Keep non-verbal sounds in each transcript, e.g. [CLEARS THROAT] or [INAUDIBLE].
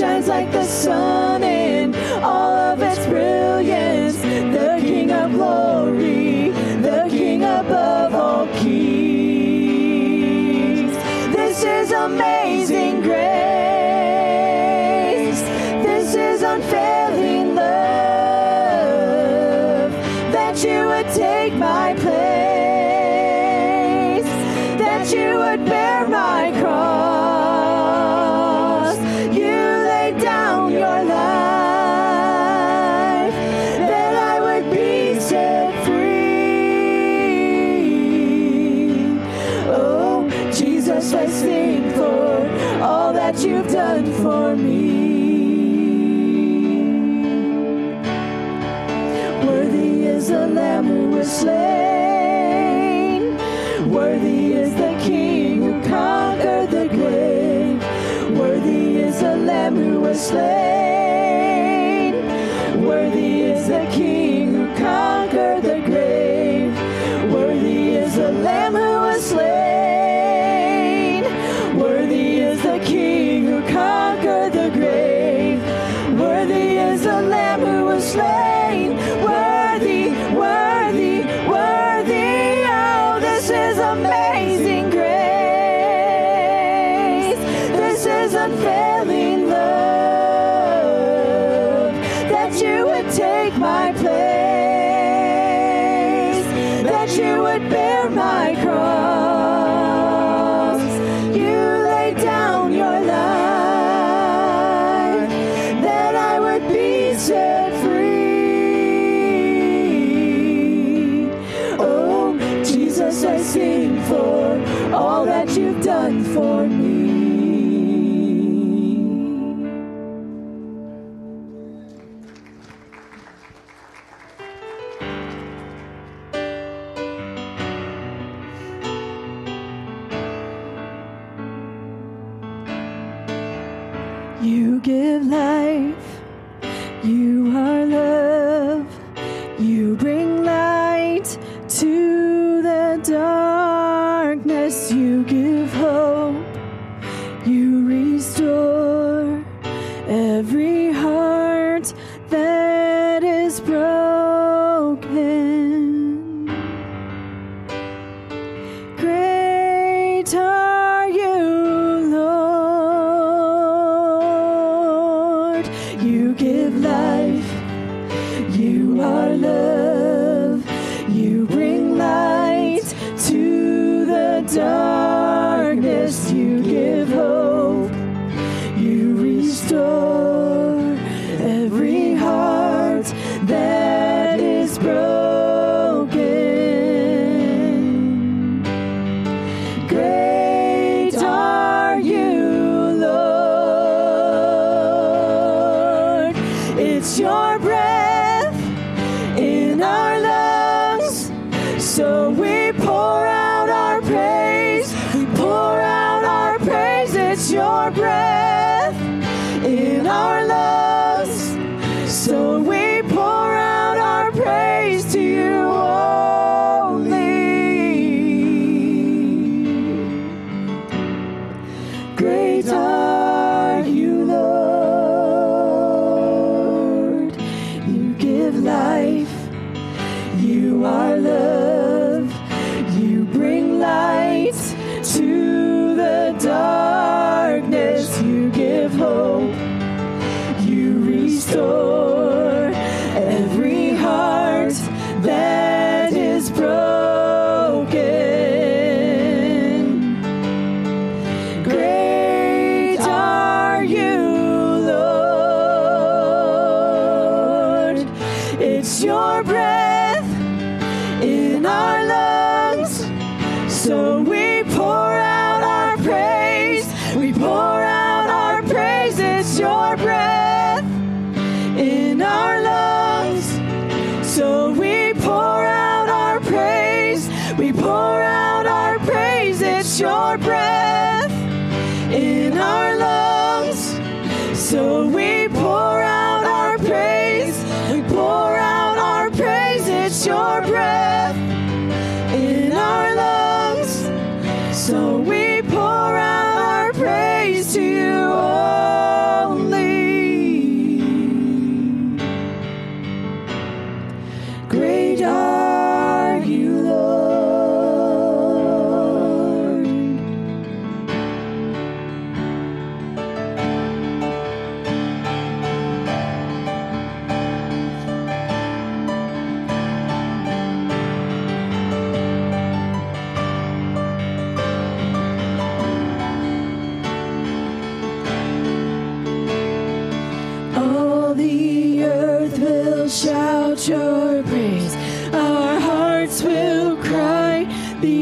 shines like the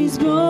These bones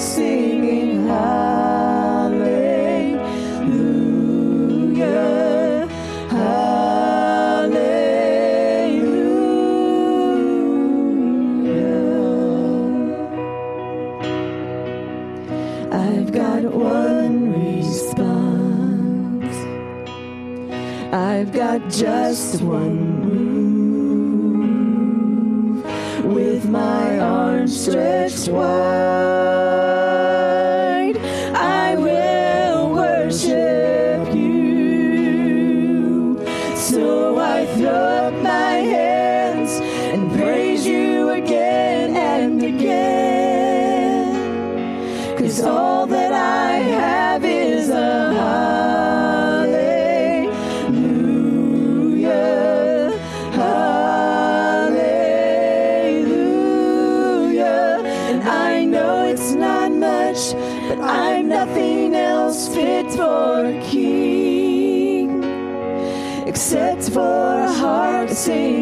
singing hallelujah, hallelujah. I've got one response. I've got just one move with my arms stretched wide. see.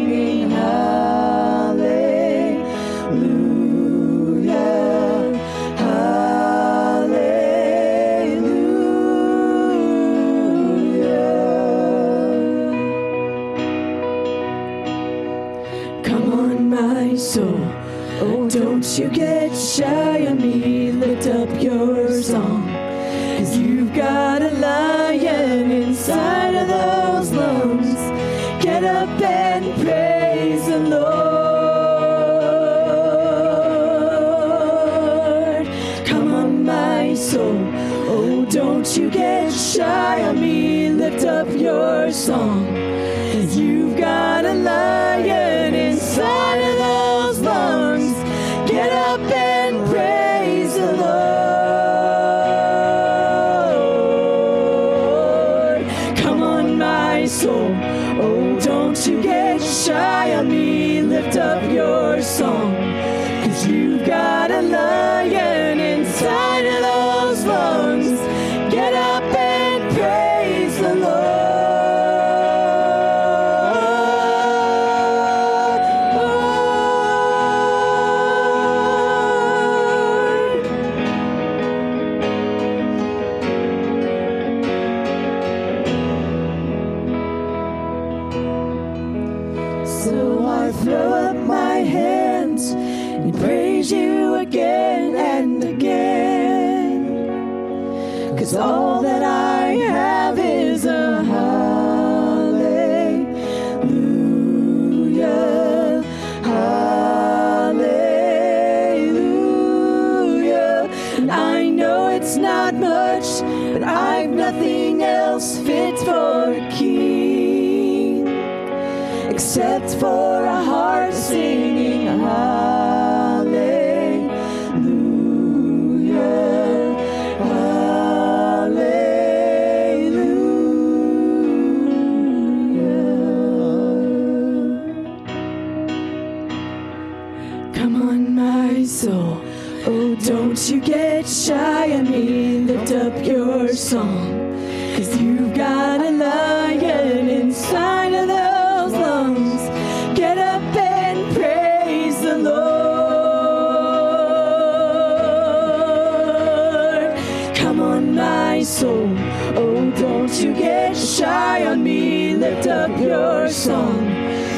song. Cause you've got on, my soul. Oh, don't you get shy on me. Lift up your song.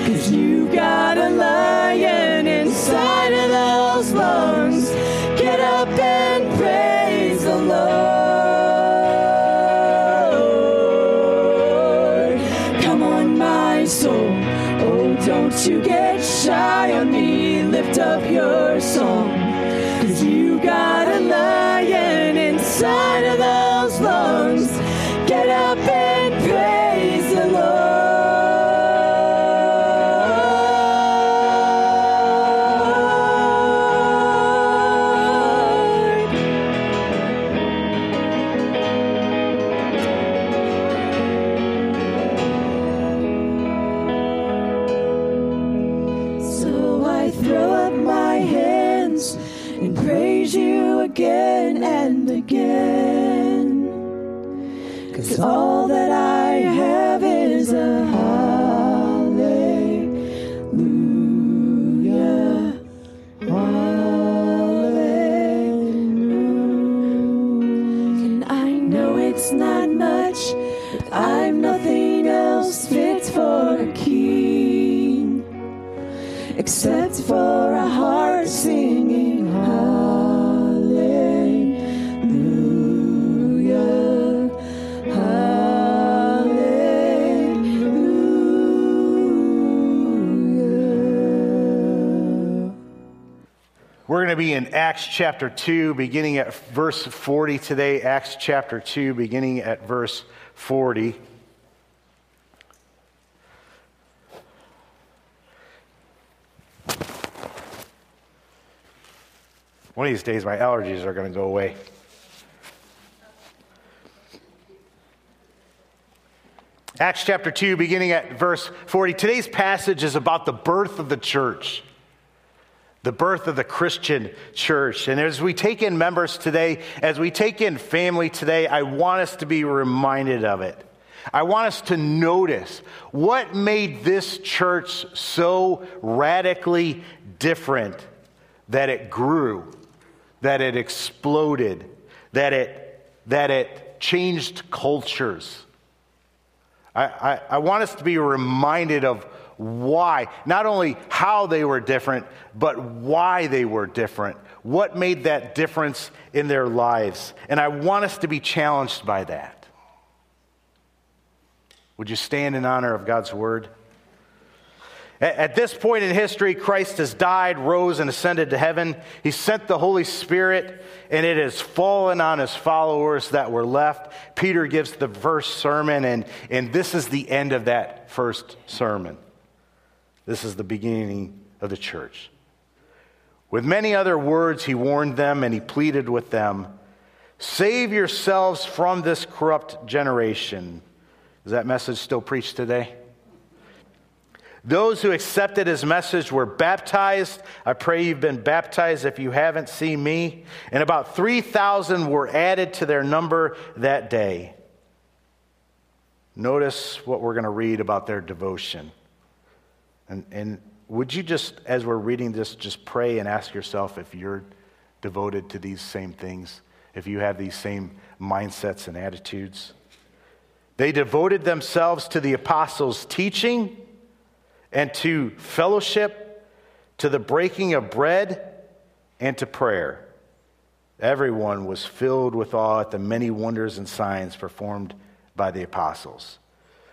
Cause you got a lion inside of those lungs. In Acts chapter 2, beginning at verse 40 today. Acts chapter 2, beginning at verse 40. One of these days, my allergies are going to go away. Acts chapter 2, beginning at verse 40. Today's passage is about the birth of the church the birth of the Christian church. And as we take in members today, as we take in family today, I want us to be reminded of it. I want us to notice what made this church so radically different that it grew, that it exploded, that it, that it changed cultures. I, I, I want us to be reminded of why, not only how they were different, but why they were different. What made that difference in their lives? And I want us to be challenged by that. Would you stand in honor of God's word? At this point in history, Christ has died, rose, and ascended to heaven. He sent the Holy Spirit, and it has fallen on his followers that were left. Peter gives the first sermon, and, and this is the end of that first sermon. This is the beginning of the church. With many other words, he warned them and he pleaded with them Save yourselves from this corrupt generation. Is that message still preached today? Those who accepted his message were baptized. I pray you've been baptized if you haven't seen me. And about 3,000 were added to their number that day. Notice what we're going to read about their devotion. And, and would you just, as we're reading this, just pray and ask yourself if you're devoted to these same things, if you have these same mindsets and attitudes? They devoted themselves to the apostles' teaching and to fellowship, to the breaking of bread, and to prayer. Everyone was filled with awe at the many wonders and signs performed by the apostles.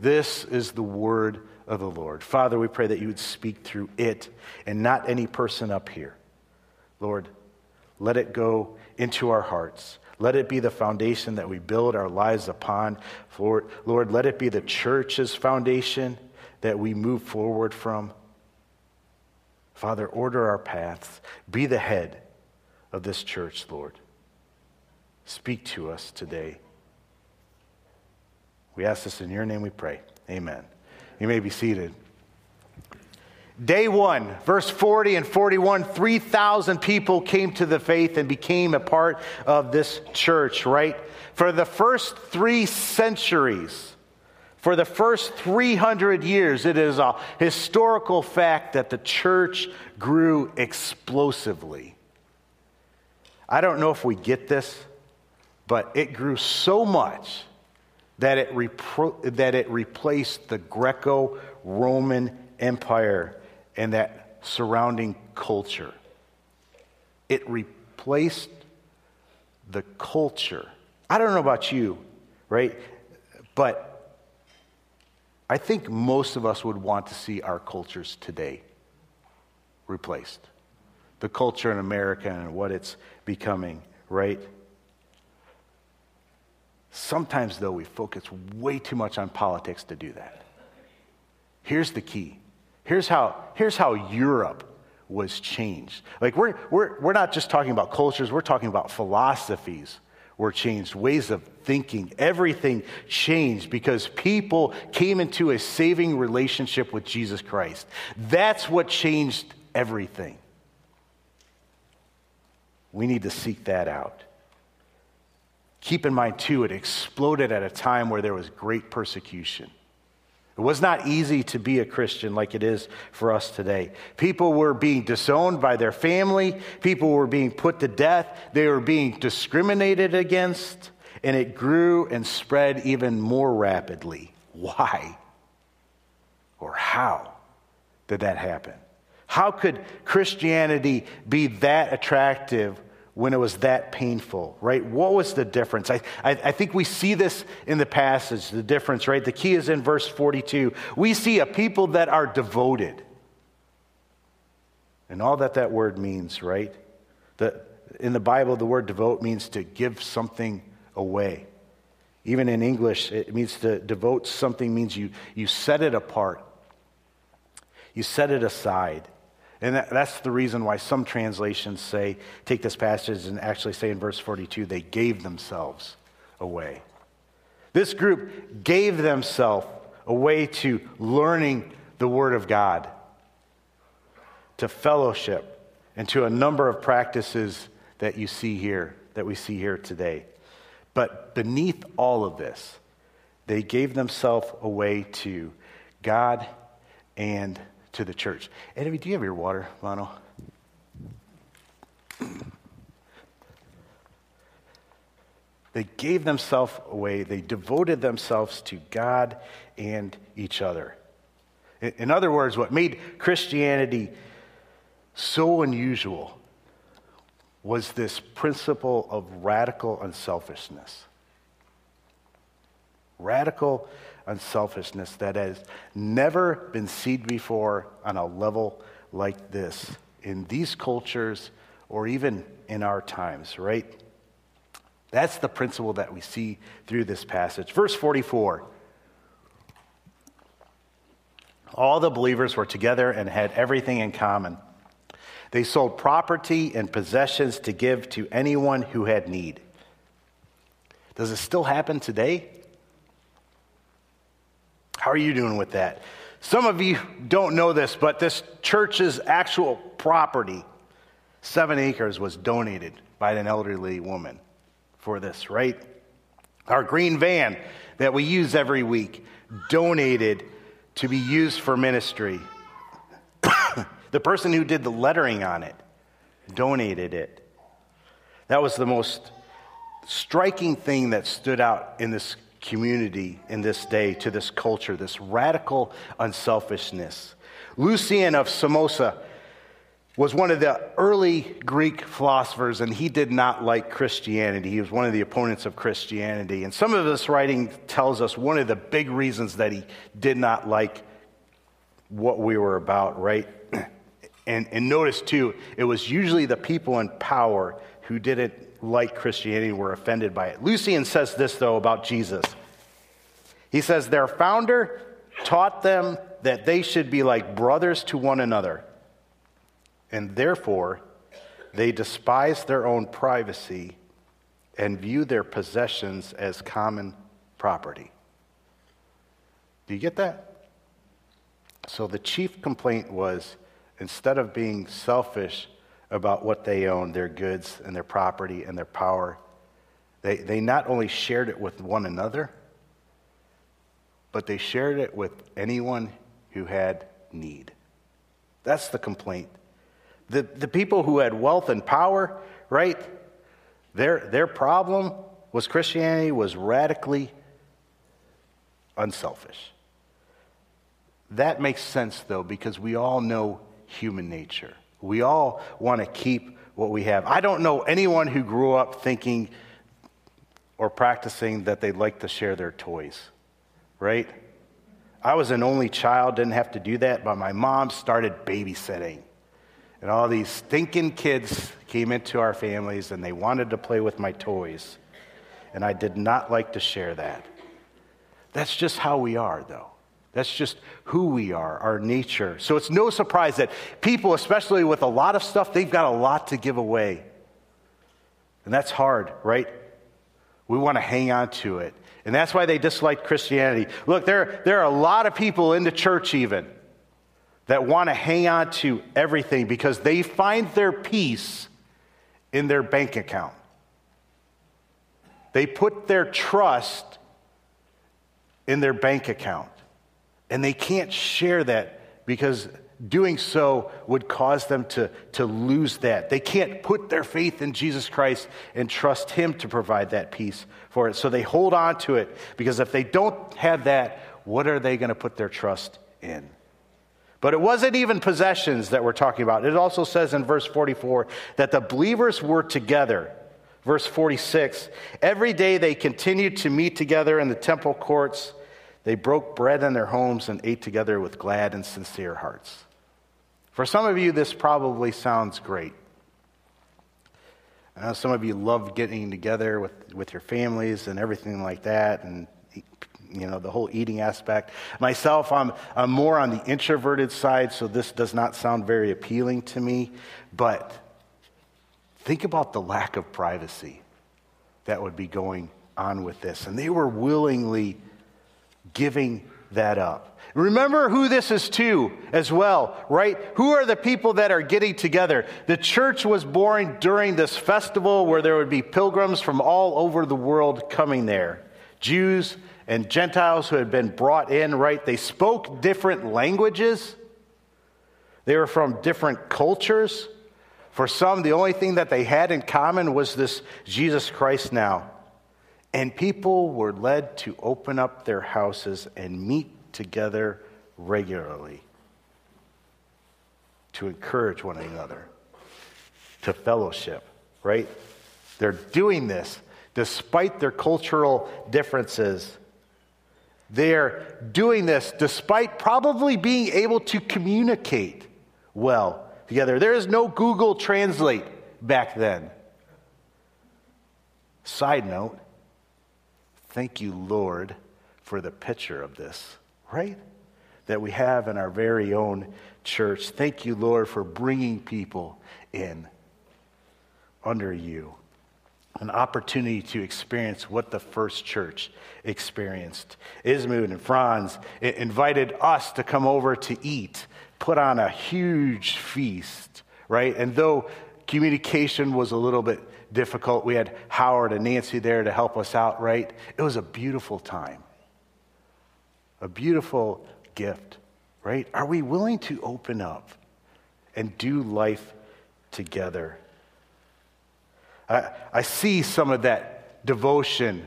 This is the word of the Lord. Father, we pray that you would speak through it and not any person up here. Lord, let it go into our hearts. Let it be the foundation that we build our lives upon. Lord, Lord, let it be the church's foundation that we move forward from. Father, order our paths. Be the head of this church, Lord. Speak to us today. We ask this in your name we pray. Amen. You may be seated. Day one, verse 40 and 41, 3,000 people came to the faith and became a part of this church, right? For the first three centuries, for the first 300 years, it is a historical fact that the church grew explosively. I don't know if we get this, but it grew so much that it, repro- that it replaced the Greco Roman Empire and that surrounding culture. It replaced the culture. I don't know about you, right? But I think most of us would want to see our cultures today replaced. The culture in America and what it's becoming, right? Sometimes, though, we focus way too much on politics to do that. Here's the key. Here's how, here's how Europe was changed. Like, we're, we're, we're not just talking about cultures, we're talking about philosophies were changed, ways of thinking. Everything changed because people came into a saving relationship with Jesus Christ. That's what changed everything. We need to seek that out. Keep in mind, too, it exploded at a time where there was great persecution. It was not easy to be a Christian like it is for us today. People were being disowned by their family, people were being put to death, they were being discriminated against, and it grew and spread even more rapidly. Why? Or how did that happen? How could Christianity be that attractive when it was that painful, right? What was the difference? I, I, I, think we see this in the passage, the difference, right? The key is in verse 42. We see a people that are devoted. And all that that word means, right? The, in the Bible, the word devote means to give something away. Even in English, it means to devote something means you, you set it apart, you set it aside. And that, that's the reason why some translations say, take this passage and actually say in verse 42, they gave themselves away. This group gave themselves away to learning the Word of God, to fellowship, and to a number of practices that you see here, that we see here today. But beneath all of this, they gave themselves away to God and to the church. Eddie, do you have your water, Mono? They gave themselves away. They devoted themselves to God and each other. In other words, what made Christianity so unusual was this principle of radical unselfishness. Radical unselfishness that has never been seen before on a level like this in these cultures or even in our times, right? That's the principle that we see through this passage. Verse 44 All the believers were together and had everything in common. They sold property and possessions to give to anyone who had need. Does it still happen today? How are you doing with that? Some of you don't know this, but this church's actual property, seven acres, was donated by an elderly woman for this, right? Our green van that we use every week, donated to be used for ministry. [COUGHS] the person who did the lettering on it donated it. That was the most striking thing that stood out in this community in this day, to this culture, this radical unselfishness. Lucian of Samosata was one of the early Greek philosophers, and he did not like Christianity. He was one of the opponents of Christianity. And some of this writing tells us one of the big reasons that he did not like what we were about, right? [CLEARS THROAT] And, and notice, too, it was usually the people in power who didn't like Christianity were offended by it. Lucian says this, though, about Jesus. He says, Their founder taught them that they should be like brothers to one another, and therefore they despise their own privacy and view their possessions as common property. Do you get that? So the chief complaint was instead of being selfish, about what they owned, their goods and their property and their power. They, they not only shared it with one another, but they shared it with anyone who had need. That's the complaint. The, the people who had wealth and power, right? Their, their problem was Christianity was radically unselfish. That makes sense, though, because we all know human nature. We all want to keep what we have. I don't know anyone who grew up thinking or practicing that they'd like to share their toys, right? I was an only child, didn't have to do that, but my mom started babysitting. And all these stinking kids came into our families and they wanted to play with my toys. And I did not like to share that. That's just how we are, though. That's just who we are, our nature. So it's no surprise that people, especially with a lot of stuff, they've got a lot to give away. And that's hard, right? We want to hang on to it. And that's why they dislike Christianity. Look, there, there are a lot of people in the church, even, that want to hang on to everything because they find their peace in their bank account. They put their trust in their bank account. And they can't share that because doing so would cause them to, to lose that. They can't put their faith in Jesus Christ and trust Him to provide that peace for it. So they hold on to it because if they don't have that, what are they going to put their trust in? But it wasn't even possessions that we're talking about. It also says in verse 44 that the believers were together. Verse 46 every day they continued to meet together in the temple courts they broke bread in their homes and ate together with glad and sincere hearts. For some of you, this probably sounds great. I know some of you love getting together with, with your families and everything like that, and you know the whole eating aspect. Myself, I'm, I'm more on the introverted side, so this does not sound very appealing to me. But think about the lack of privacy that would be going on with this, and they were willingly giving that up. Remember who this is to as well, right? Who are the people that are getting together? The church was born during this festival where there would be pilgrims from all over the world coming there. Jews and Gentiles who had been brought in, right? They spoke different languages. They were from different cultures. For some, the only thing that they had in common was this Jesus Christ now. And people were led to open up their houses and meet together regularly to encourage one another, to fellowship, right? They're doing this despite their cultural differences. They're doing this despite probably being able to communicate well together. There is no Google Translate back then. Side note Thank you, Lord, for the picture of this, right? That we have in our very own church. Thank you, Lord, for bringing people in under you. An opportunity to experience what the first church experienced. Ismud and Franz invited us to come over to eat, put on a huge feast, right? And though communication was a little bit difficult. We had Howard and Nancy there to help us out, right? It was a beautiful time. A beautiful gift, right? Are we willing to open up and do life together? I, I see some of that devotion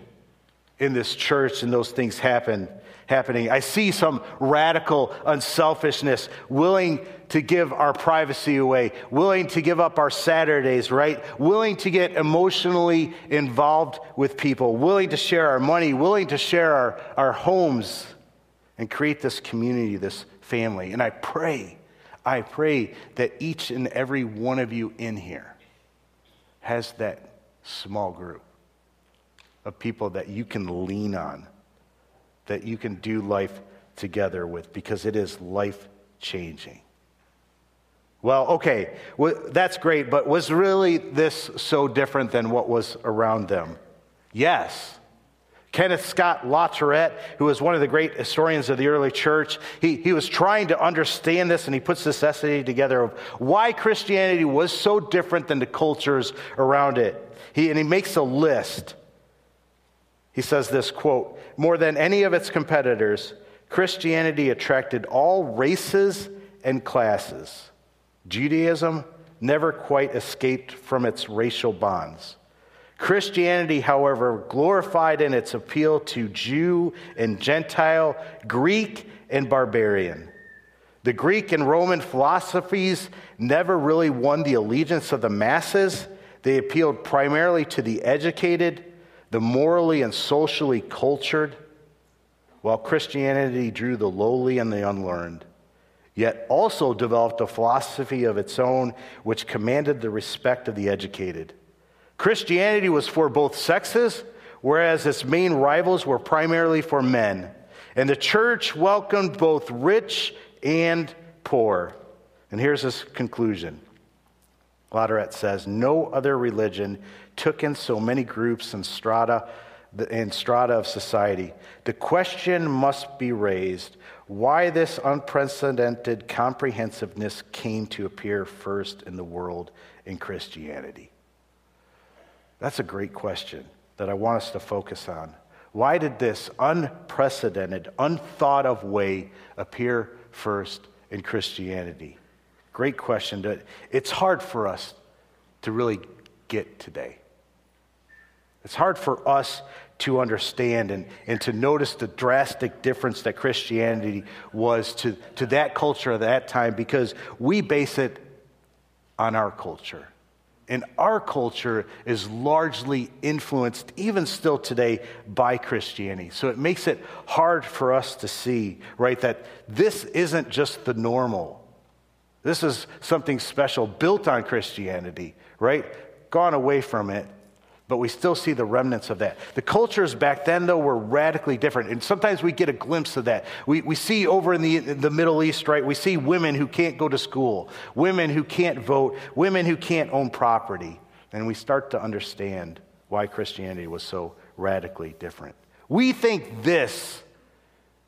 in this church and those things happen happening. I see some radical unselfishness, willing to give our privacy away, willing to give up our Saturdays, right? Willing to get emotionally involved with people, willing to share our money, willing to share our, our homes and create this community, this family. And I pray, I pray that each and every one of you in here has that small group of people that you can lean on that you can do life together with because it is life changing. Well, okay, well, that's great, but was really this so different than what was around them? Yes. Kenneth Scott Latourette, who was one of the great historians of the early church, he, he was trying to understand this and he puts this essay together of why Christianity was so different than the cultures around it. He, and he makes a list. He says this quote, more than any of its competitors, Christianity attracted all races and classes. Judaism never quite escaped from its racial bonds. Christianity, however, glorified in its appeal to Jew and Gentile, Greek and barbarian. The Greek and Roman philosophies never really won the allegiance of the masses. They appealed primarily to the educated, the morally and socially cultured, while Christianity drew the lowly and the unlearned, yet also developed a philosophy of its own which commanded the respect of the educated. Christianity was for both sexes, whereas its main rivals were primarily for men. And the church welcomed both rich and poor. And here's his conclusion. Latourette says, No other religion took in so many groups and strata, and strata of society. The question must be raised why this unprecedented comprehensiveness came to appear first in the world in Christianity. That's a great question that I want us to focus on. Why did this unprecedented, unthought of way appear first in Christianity? Great question. It's hard for us to really get today. It's hard for us to understand and, and to notice the drastic difference that Christianity was to, to that culture of that time because we base it on our culture. And our culture is largely influenced, even still today, by Christianity. So it makes it hard for us to see, right, that this isn't just the normal. This is something special built on Christianity, right? Gone away from it but we still see the remnants of that. The cultures back then, though, were radically different. And sometimes we get a glimpse of that. We, we see over in the, in the Middle East, right, we see women who can't go to school, women who can't vote, women who can't own property. And we start to understand why Christianity was so radically different. We think this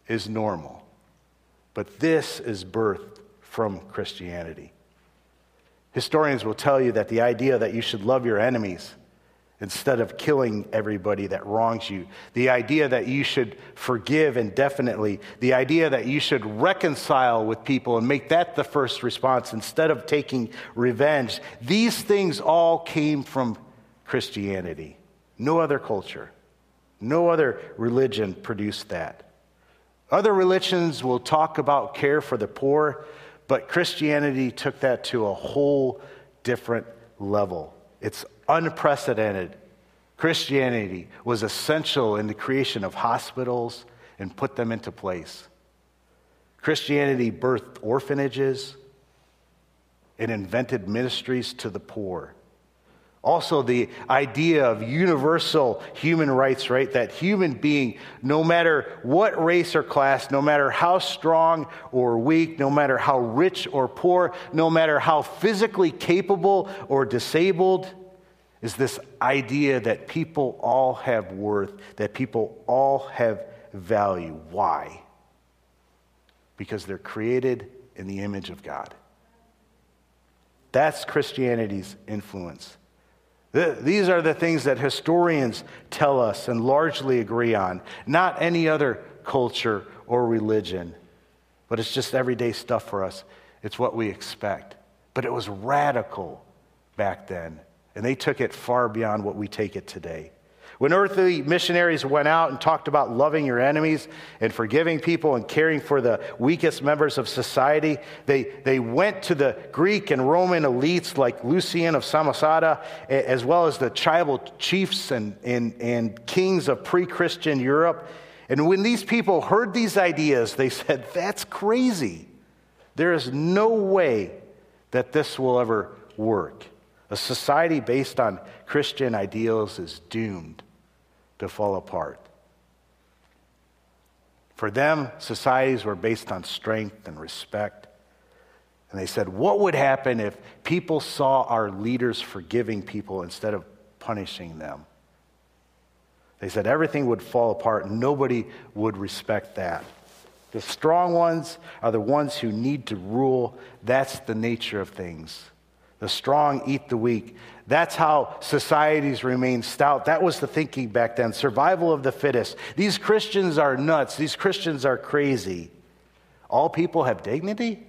is normal, but this is birthed from Christianity. Historians will tell you that the idea that you should love your enemies instead of killing everybody that wrongs you. The idea that you should forgive indefinitely. The idea that you should reconcile with people and make that the first response instead of taking revenge. These things all came from Christianity. No other culture, no other religion produced that. Other religions will talk about care for the poor, but Christianity took that to a whole different level. It's unprecedented. Christianity was essential in the creation of hospitals and put them into place. Christianity birthed orphanages and invented ministries to the poor. Also, the idea of universal human rights, right? That human being, no matter what race or class, no matter how strong or weak, no matter how rich or poor, no matter how physically capable or disabled, is this idea that people all have worth, that people all have value. Why? Because they're created in the image of God. That's Christianity's influence. These are the things that historians tell us and largely agree on, not any other culture or religion. But it's just everyday stuff for us. It's what we expect. But it was radical back then. And they took it far beyond what we take it today. When earthly missionaries went out and talked about loving your enemies and forgiving people and caring for the weakest members of society, they, they went to the Greek and Roman elites like Lucian of Samosata, as well as the tribal chiefs and, and, and kings of pre Christian Europe. And when these people heard these ideas, they [LAUGHS] said, That's crazy. There is no way that this will ever work. A society based on Christian ideals is doomed to fall apart. For them, societies were based on strength and respect. And they said, What would happen if people saw our leaders forgiving people instead of punishing them? They said everything would fall apart nobody would respect that. The strong ones are the ones who need to rule. That's the nature of things. The strong eat the weak. That's how societies remain stout. That was the thinking back then. Survival of the fittest. These Christians are nuts. These Christians are crazy. All people have dignity.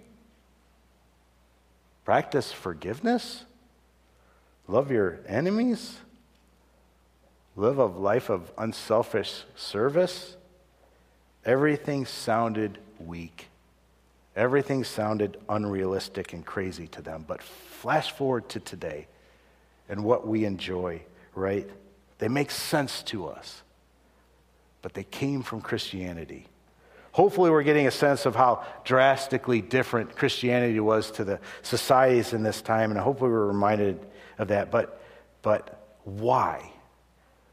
Practice forgiveness. Love your enemies. live a life of unselfish service, everything sounded weak. Everything sounded unrealistic and crazy to them. But flash forward to today and what we enjoy, right? They make sense to us, but they came from Christianity. Hopefully, we're getting a sense of how drastically different Christianity was to the societies in this time, and hopefully, we're reminded of that. But, but why?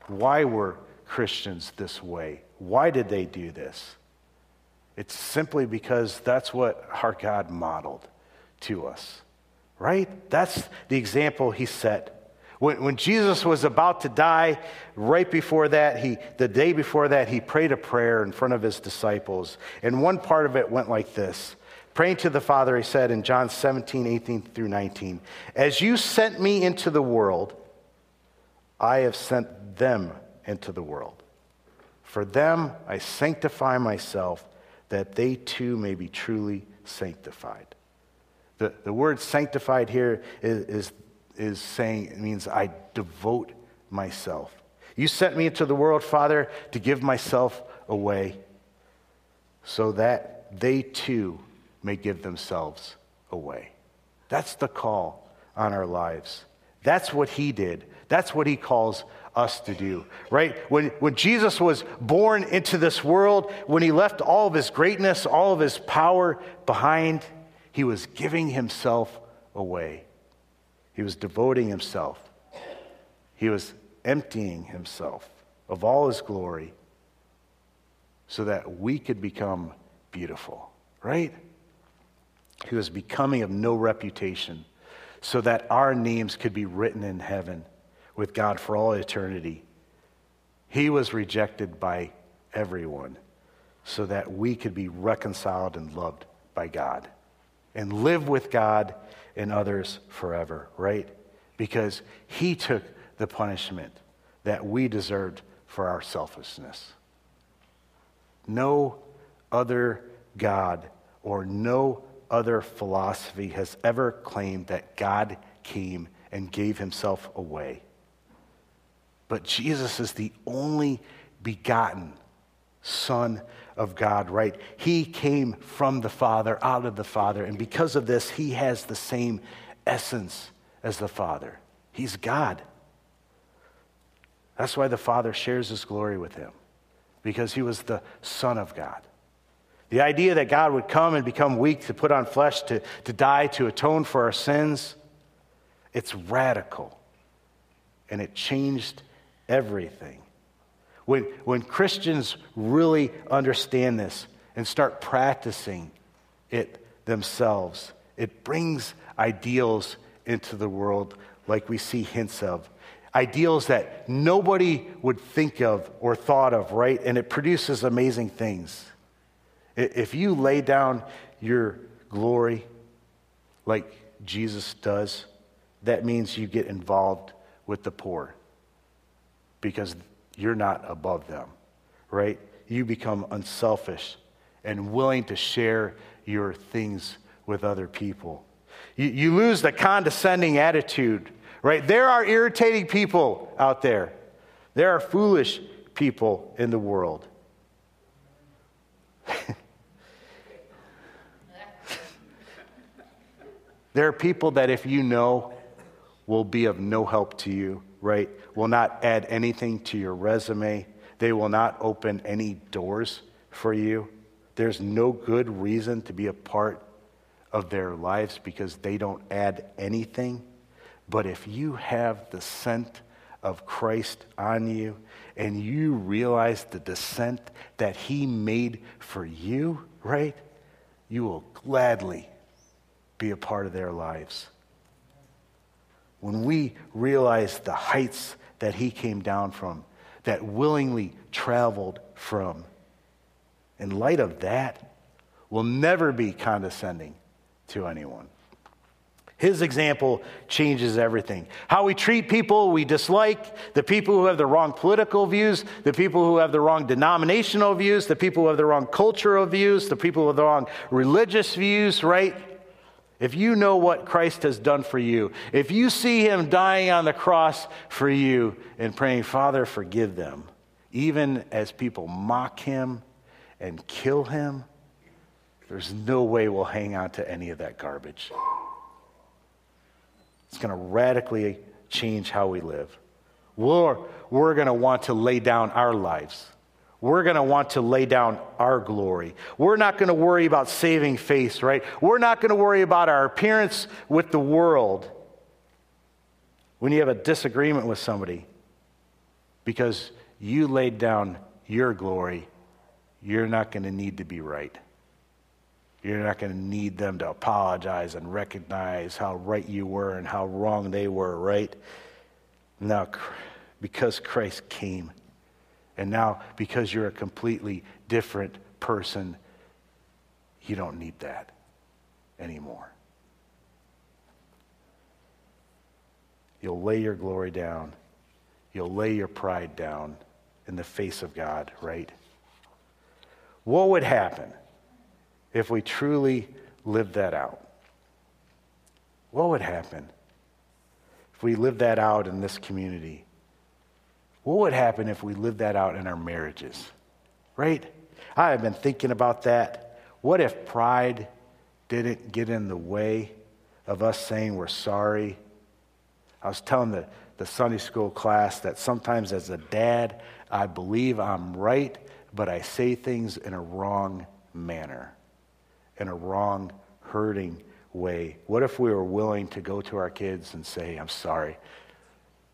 Why were Christians this way? Why did they do this? It's simply because that's what our God modeled to us, right? That's the example he set. When, when Jesus was about to die, right before that, he, the day before that, he prayed a prayer in front of his disciples. And one part of it went like this Praying to the Father, he said in John 17, 18 through 19, As you sent me into the world, I have sent them into the world. For them I sanctify myself, that they too may be truly sanctified. The, the word sanctified here is, is, is saying, it means I devote myself. You sent me into the world, Father, to give myself away so that they too may give themselves away. That's the call on our lives. That's what he did. That's what he calls us to do, right? When, when Jesus was born into this world, when he left all of his greatness, all of his power behind, he was giving himself away. He was devoting himself. He was emptying himself of all his glory so that we could become beautiful, right? He was becoming of no reputation so that our names could be written in heaven with God for all eternity. He was rejected by everyone so that we could be reconciled and loved by God and live with God and others forever, right? Because He took the punishment that we deserved for our selfishness. No other God or no other philosophy has ever claimed that God came and gave himself away. But Jesus is the only begotten Son of God, right? He came from the Father, out of the Father, and because of this, he has the same essence as the Father. He's God. That's why the Father shares his glory with him, because he was the Son of God. The idea that God would come and become weak to put on flesh, to, to die, to atone for our sins, it's radical. And it changed everything. When, when Christians really understand this and start practicing it themselves, it brings ideals into the world like we see hints of. Ideals that nobody would think of or thought of, right? And it produces amazing things. If you lay down your glory like Jesus does, that means you get involved with the poor because you're not above them, right? You become unselfish and willing to share your things with other people. You, you lose the condescending attitude, right? There are irritating people out there, there are foolish people in the world. [LAUGHS] there are people that, if you know, will be of no help to you right, will not add anything to your resume. They will not open any doors for you. There's no good reason to be a part of their lives because they don't add anything. But if you have the scent of Christ on you and you realize the descent that He made for you, right, you will gladly be a part of their lives when we realize the heights that he came down from, that willingly traveled from, in light of that, we'll never be condescending to anyone. His example changes everything. How we treat people we dislike, the people who have the wrong political views, the people who have the wrong denominational views, the people who have the wrong cultural views, the people with the wrong religious views, right? If you know what Christ has done for you, if you see him dying on the cross for you and praying, Father, forgive them, even as people mock him and kill him, there's no way we'll hang on to any of that garbage. It's going to radically change how we live. We're, we're going to want to lay down our lives. We're going to want to lay down our glory. We're not going to worry about saving face, right? We're not going to worry about our appearance with the world when you have a disagreement with somebody because you laid down your glory. You're not going to need to be right. You're not going to need them to apologize and recognize how right you were and how wrong they were, right? Now, because Christ came, and now because you're a completely different person, you don't need that anymore. You'll lay your glory down, you'll lay your pride down in the face of God, right? What would happen? if we truly lived that out? What would happen if we lived that out in this community? What would happen if we lived that out in our marriages? Right? I have been thinking about that. What if pride didn't get in the way of us saying we're sorry? I was telling the, the Sunday school class that sometimes as a dad, I believe I'm right, but I say things in a wrong manner in a wrong, hurting way? What if we were willing to go to our kids and say, I'm sorry,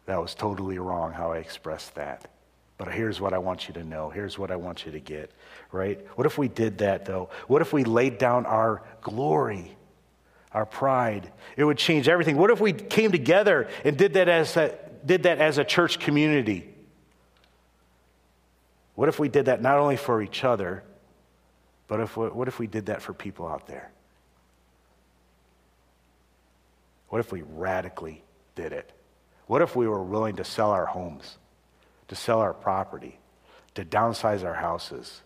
that was totally wrong how I expressed that? But here's what I want you to know. Here's what I want you to get, right? What if we did that, though? What if we laid down our glory, our pride? It would change everything. What if we came together and did that as a, did that as a church community? What if we did that not only for each other, but if, what if we did that for people out there? What if we radically did it? What if we were willing to sell our homes, to sell our property, to downsize our houses,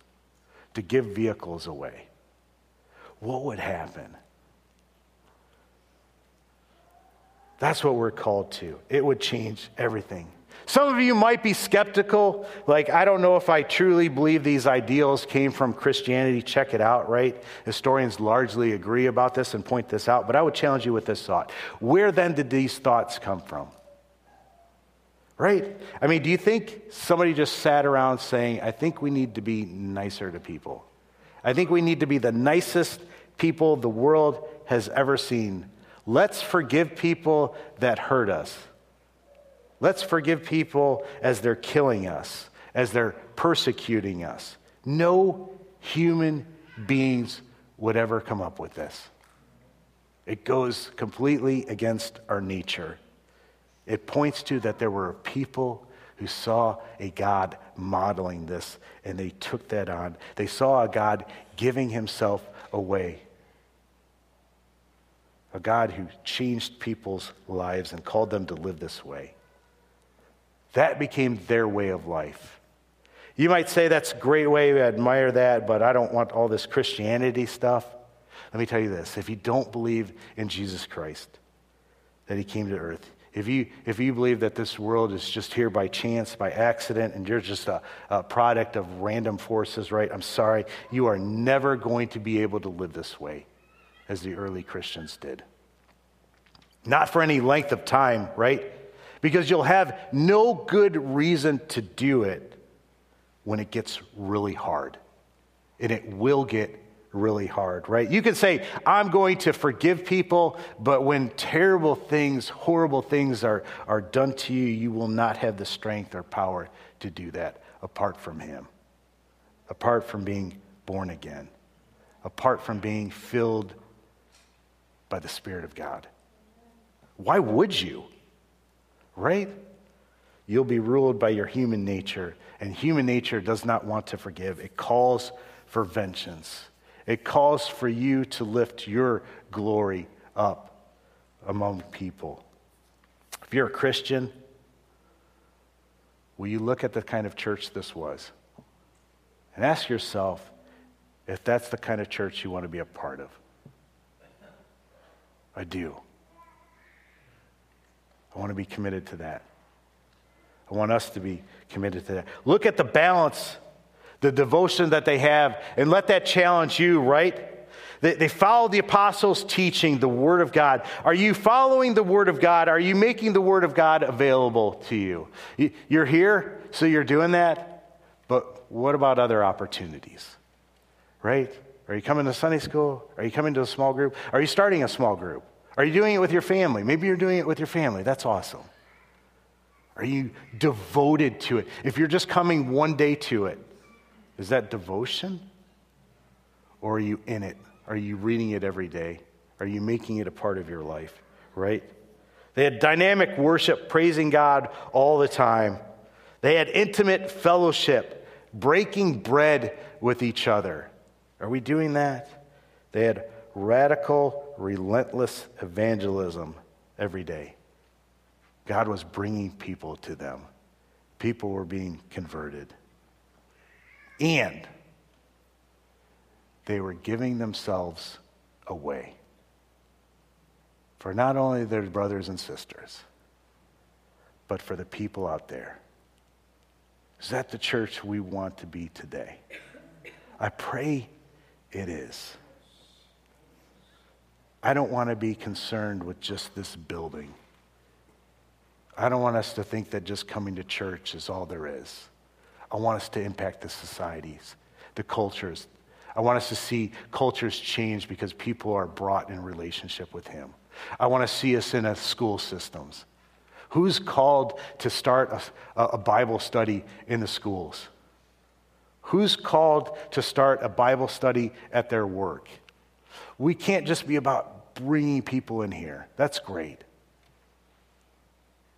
to give vehicles away? What would happen? That's what we're called to. It would change everything. Some of you might be skeptical, like, I don't know if I truly believe these ideals came from Christianity. Check it out, right? Historians largely agree about this and point this out, but I would challenge you with this thought. Where then did these thoughts come from? Right? I mean, do you think somebody just sat around saying, I think we need to be nicer to people? I think we need to be the nicest people the world has ever seen. Let's forgive people that hurt us. Let's forgive people as they're killing us, as they're persecuting us. No human beings would ever come up with this. It goes completely against our nature. It points to that there were people who saw a God modeling this and they took that on. They saw a God giving himself away. A God who changed people's lives and called them to live this way. That became their way of life. You might say that's a great way, I admire that, but I don't want all this Christianity stuff. Let me tell you this if you don't believe in Jesus Christ, that he came to earth, if you, if you believe that this world is just here by chance, by accident, and you're just a, a product of random forces, right? I'm sorry. You are never going to be able to live this way as the early Christians did. Not for any length of time, right? because you'll have no good reason to do it when it gets really hard. And it will get really hard, right? You can say, I'm going to forgive people, but when terrible things, horrible things are, are done to you, you will not have the strength or power to do that apart from Him, apart from being born again, apart from being filled by the Spirit of God. Why would you? right? You'll be ruled by your human nature, and human nature does not want to forgive. It calls for vengeance, it calls for you to lift your glory up among people. If you're a Christian, will you look at the kind of church this was and ask yourself if that's the kind of church you want to be a part of? I do. I want to be committed to that. I want us to be committed to that. Look at the balance, the devotion that they have, and let that challenge you, right? They, they follow the apostles' teaching, the Word of God. Are you following the Word of God? Are you making the Word of God available to you? You're here, so you're doing that, but what about other opportunities? Right? Are you coming to Sunday school? Are you coming to a small group? Are you starting a small group? Are you doing it with your family? Maybe you're doing it with your family. That's awesome. Are you devoted to it? If you're just coming one day to it, is that devotion? Or are you in it? Are you reading it every day? Are you making it a part of your life? Right? They had dynamic worship, praising God all the time. They had intimate fellowship, breaking bread with each other. Are we doing that? They had radical, relentless evangelism every day. God was bringing people to them, people were being converted. And they were giving themselves away for not only their brothers and sisters, but for the people out there. Is that the church we want to be today? I pray it is. I don't want to be concerned with just this building. I don't want us to think that just coming to church is all there is. I want us to impact the societies, the cultures. I want us to see cultures change because people are brought in relationship with Him. I want to see us in a school systems. Who's called to start a, a Bible study in the schools? Who's called to start a Bible study at their work? We can't just be about bringing people in here. That's great.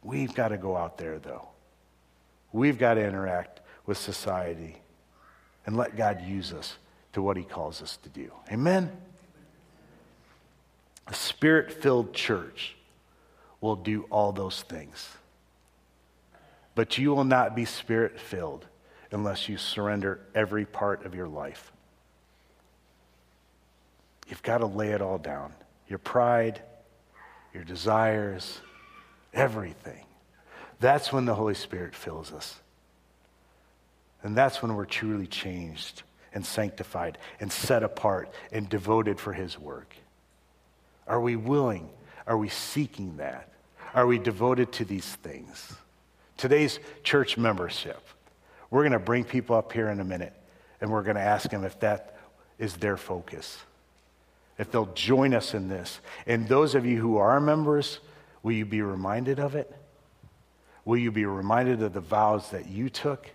We've got to go out there, though. We've got to interact with society and let God use us to what He calls us to do. Amen? A spirit filled church will do all those things. But you will not be spirit filled unless you surrender every part of your life. You've got to lay it all down your pride, your desires, everything. That's when the Holy Spirit fills us. And that's when we're truly changed and sanctified and set apart and devoted for His work. Are we willing? Are we seeking that? Are we devoted to these things? Today's church membership. We're going to bring people up here in a minute and we're going to ask them if that is their focus if they'll join us in this. And those of you who are members, will you be reminded of it? Will you be reminded of the vows that you took?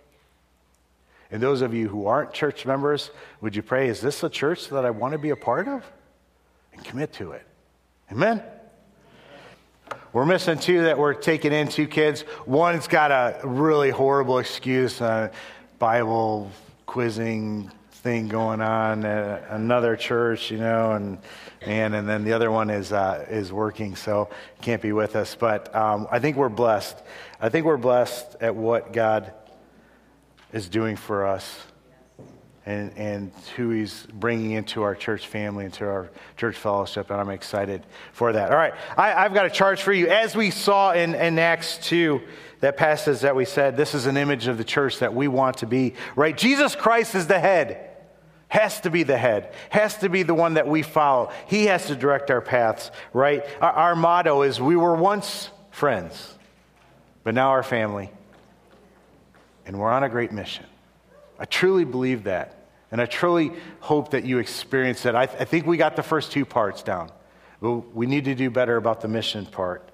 And those of you who aren't church members, would you pray, is this a church that I want to be a part of? And commit to it. Amen? We're missing two that we're taking in, two kids. One's got a really horrible excuse, uh, Bible quizzing thing going on at another church, you know, and and and then the other one is uh, is working, so can't be with us. But um, I think we're blessed. I think we're blessed at what God is doing for us. And, and who he's bringing into our church family, into our church fellowship, and I'm excited for that. All right, I, I've got a charge for you. As we saw in, in Acts 2, that passage that we said, this is an image of the church that we want to be, right? Jesus Christ is the head has to be the head, has to be the one that we follow. He has to direct our paths, right? Our, our, motto is we were once friends, but now our family, and we're on a great mission. I truly believe that, and I truly hope that you experience that. I, th- I think we got the first two parts down, but we need to do better about the mission part.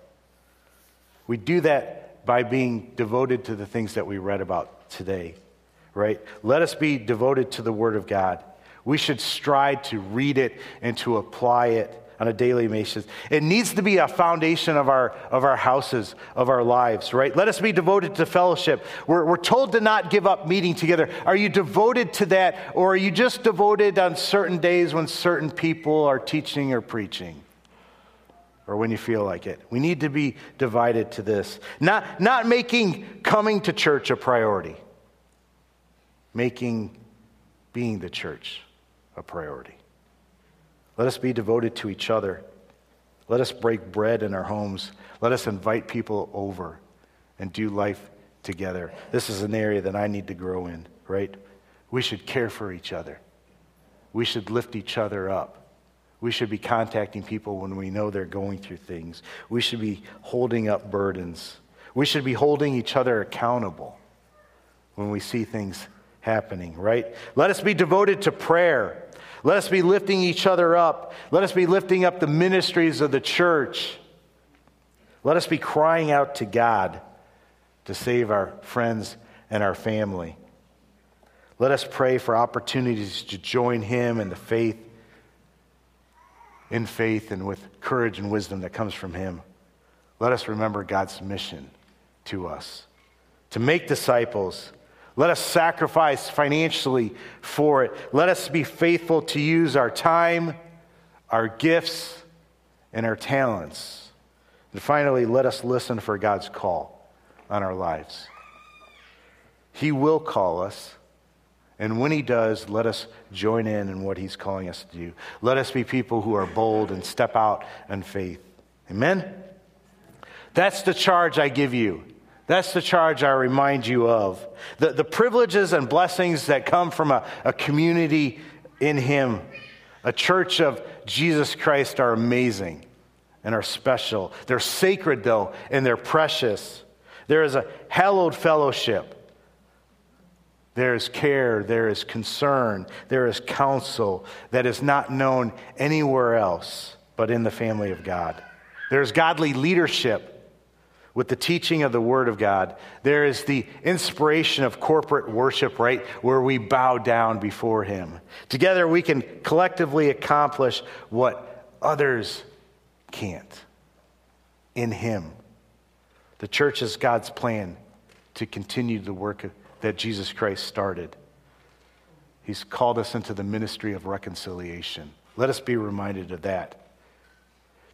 We do that by being devoted to the things that we read about today right? Let us be devoted to the Word of God. We should strive to read it and to apply it on a daily basis. It needs to be a foundation of our, of our houses, of our lives, right? Let us be devoted to fellowship. We're, we're told to not give up meeting together. Are you devoted to that, or are you just devoted on certain days when certain people are teaching or preaching? Or when you feel like it. We need to be divided to this. Not, not making coming to church a priority making being the church a priority. Let us be devoted to each other. Let us break bread in our homes. Let us invite people over and do life together. This is an area that I need to grow in, right? We should care for each other. We should lift each other up. We should be contacting people when we know they're going through things. We should be holding up burdens. We should be holding each other accountable when we see things happening, right? Let us be devoted to prayer. Let us be lifting each other up. Let us be lifting up the ministries of the church. Let us be crying out to God to save our friends and our family. Let us pray for opportunities to join Him in the faith, in faith and with courage and wisdom that comes from Him. Let us remember God's mission to us to make disciples. Let us sacrifice financially for it. Let us be faithful to use our time, our gifts, and our talents. And finally, let us listen for God's call on our lives. He will call us. And when he does, let us join in in what he's calling us to do. Let us be people who are bold and step out in faith. Amen? That's the charge I give you. That's the charge I remind you of. The, the privileges and blessings that come from a, a community in him, a church of Jesus Christ, are amazing and are special. They're sacred, though, and they're precious. There is a hallowed fellowship. There is care, there is concern, there is counsel that is not known anywhere else but in the family of God. There's godly leadership with the teaching of the Word of God. There is the inspiration of corporate worship, right, where we bow down before Him. Together we can collectively accomplish what others can't in Him. The church is God's plan to continue the work that Jesus Christ started. He's called us into the ministry of reconciliation. Let us be reminded of that.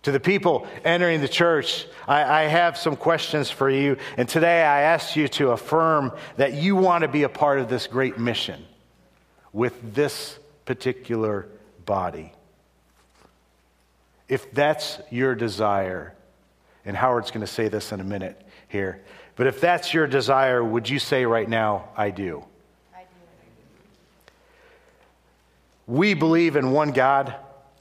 To the people entering the church, I, I, have some questions for you. And today I ask you to affirm that you want to be a part of this great mission with this particular body. If that's your desire, and Howard's going to say this in a minute here, but if that's your desire, would you say right now, I do? I do. We believe in one God,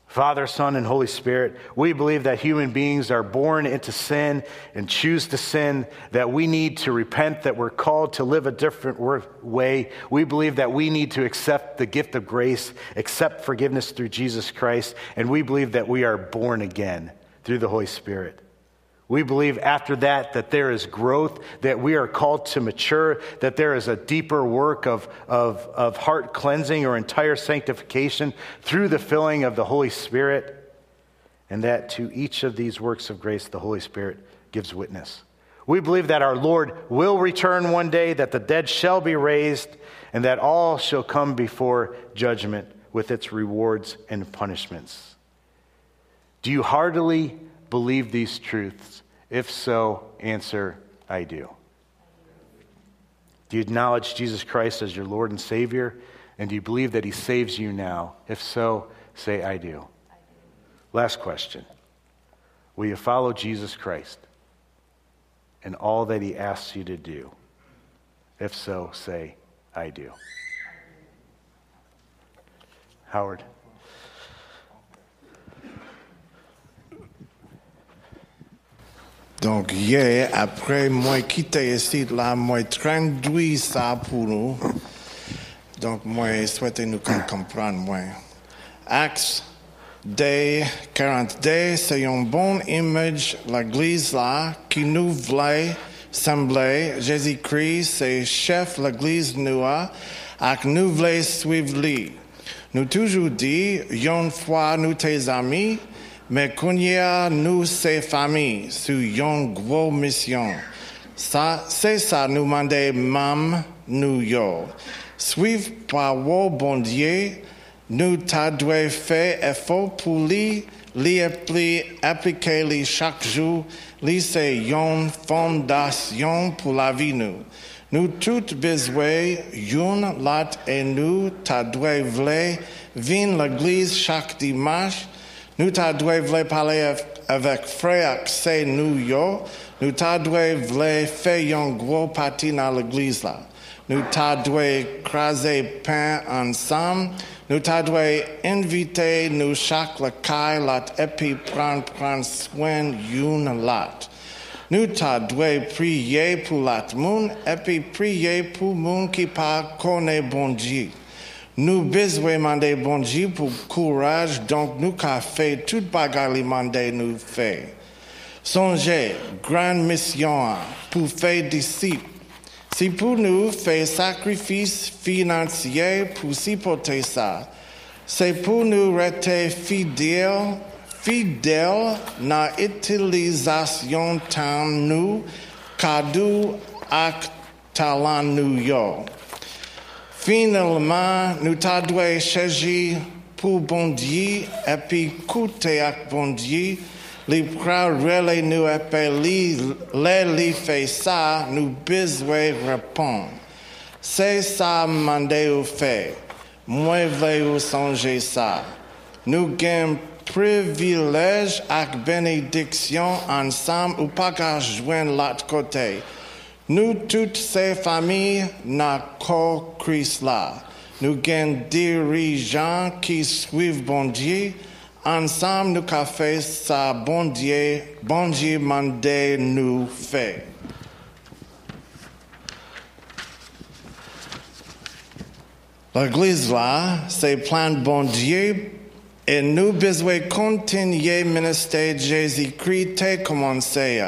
Father, Son, and Holy Spirit. We believe that human beings are born into sin and choose to sin, that we need to repent, that we're called to live a different way. We believe that we need to accept the gift of grace, accept forgiveness through Jesus Christ, and we believe that we are born again through the Holy Spirit. We believe after that that there is growth, that we are called to mature, that there is a deeper work of, of, of heart cleansing or entire sanctification through the filling of the Holy Spirit, and that to each of these works of grace, the Holy Spirit gives witness. We believe that our Lord will return one day, that the dead shall be raised, and that all shall come before judgment with its rewards and punishments. Do you heartily believe these truths? If so, answer, I do. Do you acknowledge Jesus Christ as your Lord and Savior? And do you believe that He saves you now? If so, say, I do. I do. Last question Will you follow Jesus Christ and all that He asks you to do? If so, say, I do. Howard. Donc, hier, après moi quitter ici, là, moi traduit ça pour nous. Donc, moi souhaite nous comprendre, moi. Acts day 42, c'est une bonne image, l'église là, qui nous voulait sembler. Jésus-Christ, c'est chef l'église nous a, et nous voulons suivre lui. Nous toujours dit, une fois nous tes amis, mais a nous, ces familles, sur une grosse mission. Ça, c'est ça, nous demander même nous yo. Suivre par vos bon Dieu, nous t'adoué fait effort pour lui, lui appliquer lui chaque jour, lui c'est une fondation pour la vie nous. Nous toutes besoin, une lat et nous t'adoué vle, vin l'église chaque dimanche, nous devons parler avec frère accès nous yo, nous t'a doué vle fait un gros parti dans l'église là. Nous t'a doué craser pain ensemble, nous t'a doué inviter nous chaque le caille lot et puis prendre, prendre soin une lot. Nous t'a doué prier pour la monde et puis prier pour monde qui pas connaît bon Dieu. Nous besoin demander bon Dieu pour courage, donc nous qu'a fait toute bagarre mandé nous fait. Songez, grande mission pour faire disciples. Si pour nous faire sacrifice financier pour supporter ça, c'est pour nous rester fidèles, fidèles dans l'utilisation temps nous, cadeau ak talent nous. Finalement, nous t'a doué changer pour bon Dieu et puis écouter avec bon Dieu. Les relais nous appellent, les fait ça, nous besoin répondre. C'est ça mandé au fait. Moi, veux songer ça. Nous gagnons privilège avec bénédiction ensemble ou pas qu'à joindre l'autre côté. Nous, toutes ces familles, n'a qu'au Christ là. Nous gagnons dirigeants qui suivent bon Dieu. Ensemble, nous fait ça, bon Dieu, bon Dieu mandé nous fait. L'église là, c'est plein de bon Dieu et nous besoin continuer ministère de Jésus-Christ commencé.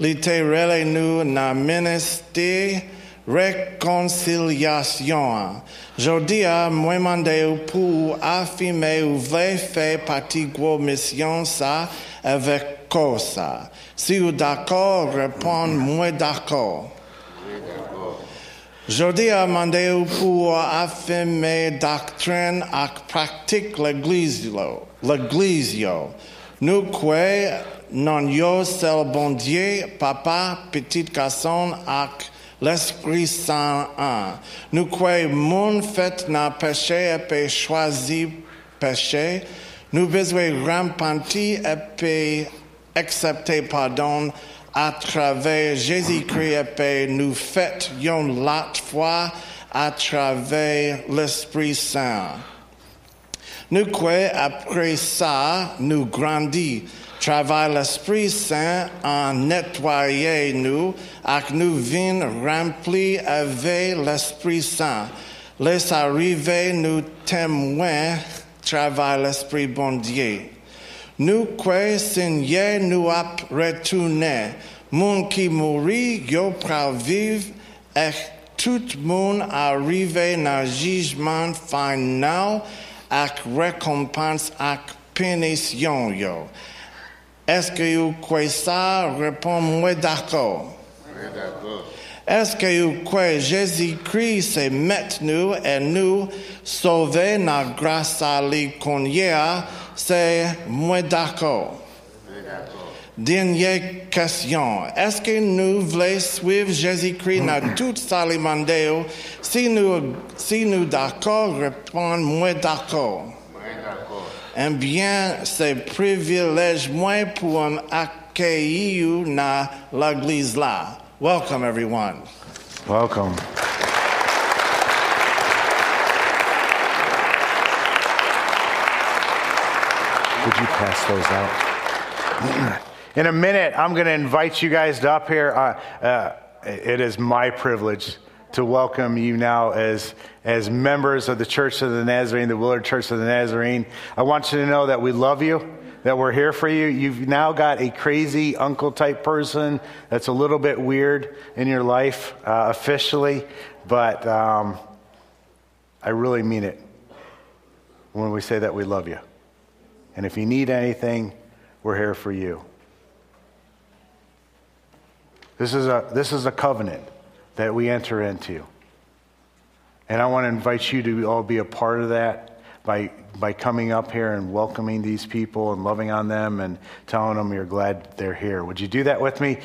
L'été relais nous na ministère réconciliation. Aujourd'hui, moi mandé pour affirmer ou faire partie de mission ça avec ça. Si vous d'accord, répondez moi d'accord. Aujourd'hui, mandé pour affirmer doctrine et pratique l'église. L'église, nous quoi non yo seul bon Dieu, papa, petit garçon et l'Esprit Saint un. Nous quoi mon fait n'a péché et puis choisi péché. Nous besoin repentir et puis accepter pardon à travers Jésus-Christ puis nous une lot fois à travers l'Esprit Saint. Nous quoi après ça, nous grandis. Travaille l'Esprit Saint en nettoyer nous, et nous vînes remplis avec l'Esprit Saint. Laisse arriver nous témoins, travaille l'Esprit bon Dieu. Nous Seigneur nous a monde qui mourit, yo pra vivre, et tout monde arrivé dans jugement final, avec récompense, avec pénition, yo. Est-ce que vous croyez ça? Réponds-moi d'accord. Est-ce que vous croyez Jésus-Christ c'est maintenant et nous sauver na grâce à a? C'est moi d'accord. Dernière question. Est-ce que nous voulons suivre Jésus-Christ dans toute sa mandéo? Si nous, si nous d'accord, répondez-moi d'accord. Eh bien, c'est privilège moi pour accueillir dans l'église là. Welcome, everyone. Welcome. Would you pass those out? [CLEARS THROAT] In a minute, I'm going to invite you guys up here. Uh, uh, it is my privilege to welcome you now as, as members of the Church of the Nazarene, the Willard Church of the Nazarene. I want you to know that we love you, that we're here for you. You've now got a crazy uncle type person that's a little bit weird in your life uh, officially, but um, I really mean it when we say that we love you. And if you need anything, we're here for you. This is a, this is a covenant that we enter into. And I want to invite you to all be a part of that by, by coming up here and welcoming these people and loving on them and telling them you're glad they're here. Would you do that with me?